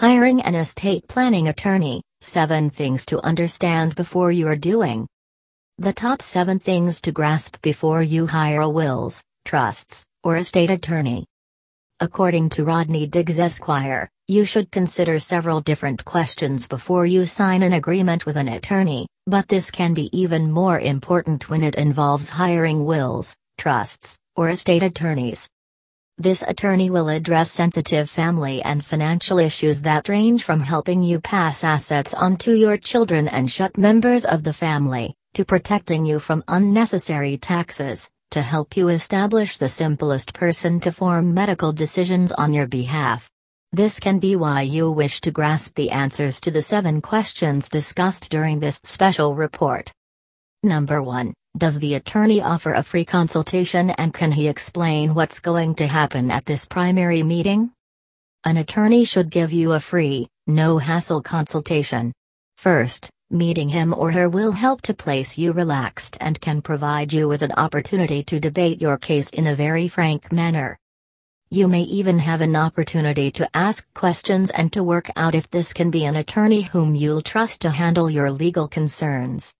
Hiring an estate planning attorney 7 things to understand before you are doing. The top 7 things to grasp before you hire a wills, trusts, or estate attorney. According to Rodney Diggs Esquire, you should consider several different questions before you sign an agreement with an attorney, but this can be even more important when it involves hiring wills, trusts, or estate attorneys. This attorney will address sensitive family and financial issues that range from helping you pass assets on to your children and shut members of the family, to protecting you from unnecessary taxes, to help you establish the simplest person to form medical decisions on your behalf. This can be why you wish to grasp the answers to the seven questions discussed during this special report. Number 1. Does the attorney offer a free consultation and can he explain what's going to happen at this primary meeting? An attorney should give you a free, no hassle consultation. First, meeting him or her will help to place you relaxed and can provide you with an opportunity to debate your case in a very frank manner. You may even have an opportunity to ask questions and to work out if this can be an attorney whom you'll trust to handle your legal concerns.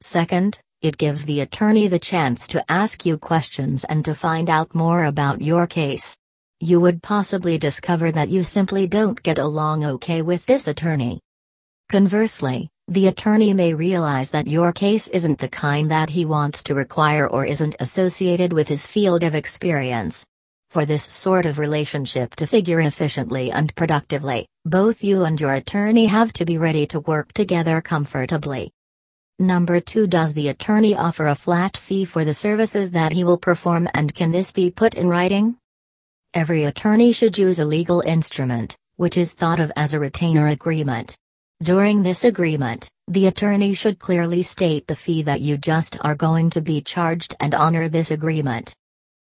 Second, it gives the attorney the chance to ask you questions and to find out more about your case. You would possibly discover that you simply don't get along okay with this attorney. Conversely, the attorney may realize that your case isn't the kind that he wants to require or isn't associated with his field of experience. For this sort of relationship to figure efficiently and productively, both you and your attorney have to be ready to work together comfortably. Number 2 Does the attorney offer a flat fee for the services that he will perform and can this be put in writing? Every attorney should use a legal instrument, which is thought of as a retainer agreement. During this agreement, the attorney should clearly state the fee that you just are going to be charged and honor this agreement.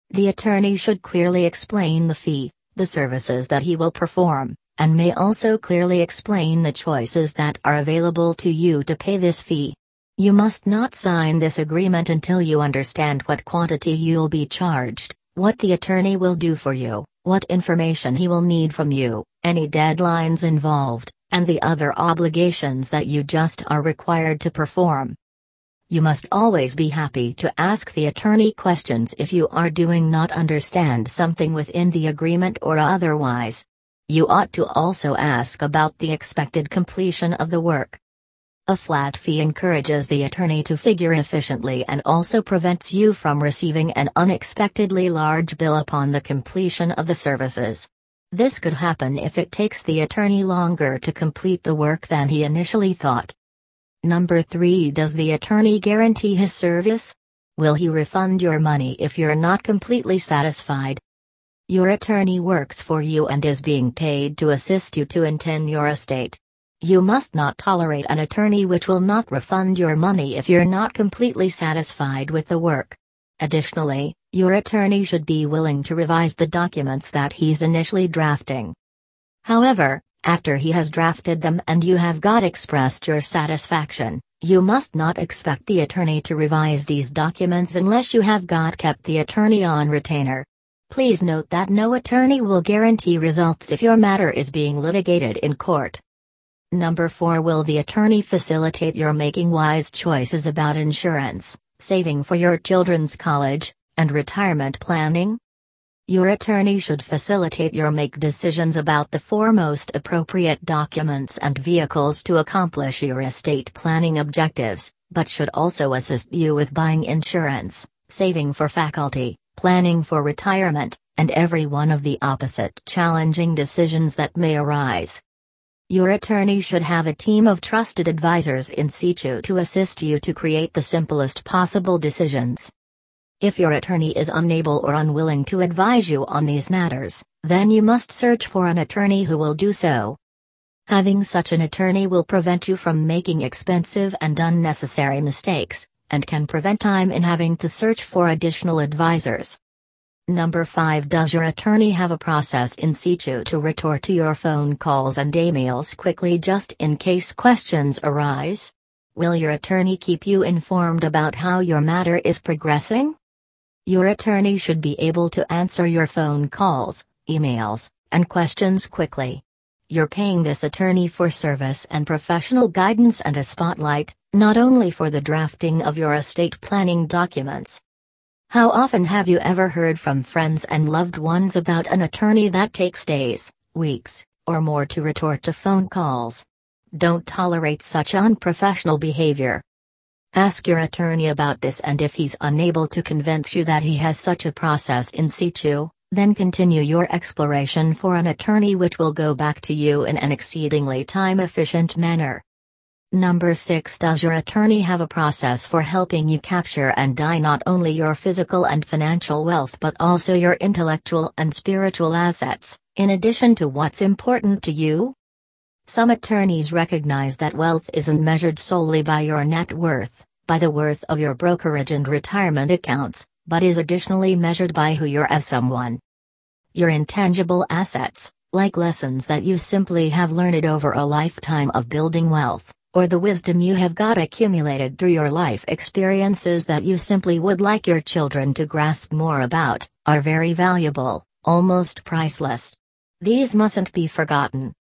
The attorney should clearly explain the fee, the services that he will perform, and may also clearly explain the choices that are available to you to pay this fee. You must not sign this agreement until you understand what quantity you'll be charged, what the attorney will do for you, what information he will need from you, any deadlines involved, and the other obligations that you just are required to perform. You must always be happy to ask the attorney questions if you are doing not understand something within the agreement or otherwise. You ought to also ask about the expected completion of the work. A flat fee encourages the attorney to figure efficiently and also prevents you from receiving an unexpectedly large bill upon the completion of the services. This could happen if it takes the attorney longer to complete the work than he initially thought. Number 3 Does the attorney guarantee his service? Will he refund your money if you're not completely satisfied? Your attorney works for you and is being paid to assist you to intend your estate. You must not tolerate an attorney which will not refund your money if you're not completely satisfied with the work. Additionally, your attorney should be willing to revise the documents that he's initially drafting. However, after he has drafted them and you have got expressed your satisfaction, you must not expect the attorney to revise these documents unless you have got kept the attorney on retainer. Please note that no attorney will guarantee results if your matter is being litigated in court. Number 4 Will the attorney facilitate your making wise choices about insurance, saving for your children's college, and retirement planning? Your attorney should facilitate your make decisions about the foremost appropriate documents and vehicles to accomplish your estate planning objectives, but should also assist you with buying insurance, saving for faculty, planning for retirement, and every one of the opposite challenging decisions that may arise. Your attorney should have a team of trusted advisors in situ to assist you to create the simplest possible decisions. If your attorney is unable or unwilling to advise you on these matters, then you must search for an attorney who will do so. Having such an attorney will prevent you from making expensive and unnecessary mistakes, and can prevent time in having to search for additional advisors. Number 5 Does your attorney have a process in situ to retort to your phone calls and emails quickly just in case questions arise? Will your attorney keep you informed about how your matter is progressing? Your attorney should be able to answer your phone calls, emails, and questions quickly. you're paying this attorney for service and professional guidance and a spotlight, not only for the drafting of your estate planning documents. How often have you ever heard from friends and loved ones about an attorney that takes days, weeks, or more to retort to phone calls? Don't tolerate such unprofessional behavior. Ask your attorney about this and if he's unable to convince you that he has such a process in situ, then continue your exploration for an attorney which will go back to you in an exceedingly time efficient manner. Number 6 Does your attorney have a process for helping you capture and die not only your physical and financial wealth but also your intellectual and spiritual assets, in addition to what's important to you? Some attorneys recognize that wealth isn't measured solely by your net worth, by the worth of your brokerage and retirement accounts, but is additionally measured by who you're as someone. Your intangible assets, like lessons that you simply have learned over a lifetime of building wealth, or the wisdom you have got accumulated through your life experiences that you simply would like your children to grasp more about, are very valuable, almost priceless. These mustn't be forgotten.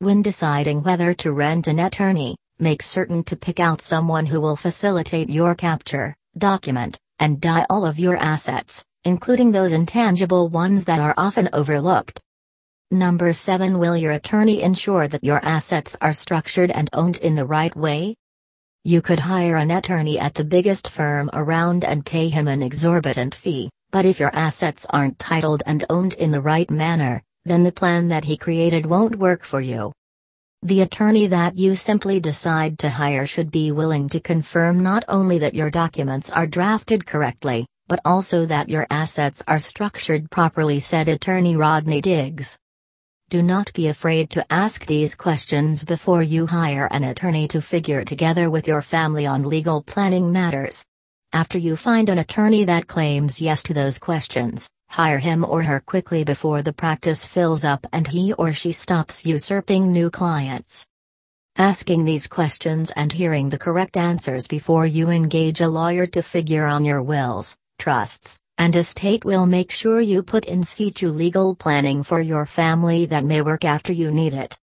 When deciding whether to rent an attorney, make certain to pick out someone who will facilitate your capture, document, and die all of your assets, including those intangible ones that are often overlooked. Number 7 Will your attorney ensure that your assets are structured and owned in the right way? You could hire an attorney at the biggest firm around and pay him an exorbitant fee, but if your assets aren't titled and owned in the right manner, then the plan that he created won't work for you. The attorney that you simply decide to hire should be willing to confirm not only that your documents are drafted correctly, but also that your assets are structured properly, said attorney Rodney Diggs. Do not be afraid to ask these questions before you hire an attorney to figure together with your family on legal planning matters. After you find an attorney that claims yes to those questions, hire him or her quickly before the practice fills up and he or she stops usurping new clients. Asking these questions and hearing the correct answers before you engage a lawyer to figure on your wills, trusts, and estate will make sure you put in situ legal planning for your family that may work after you need it.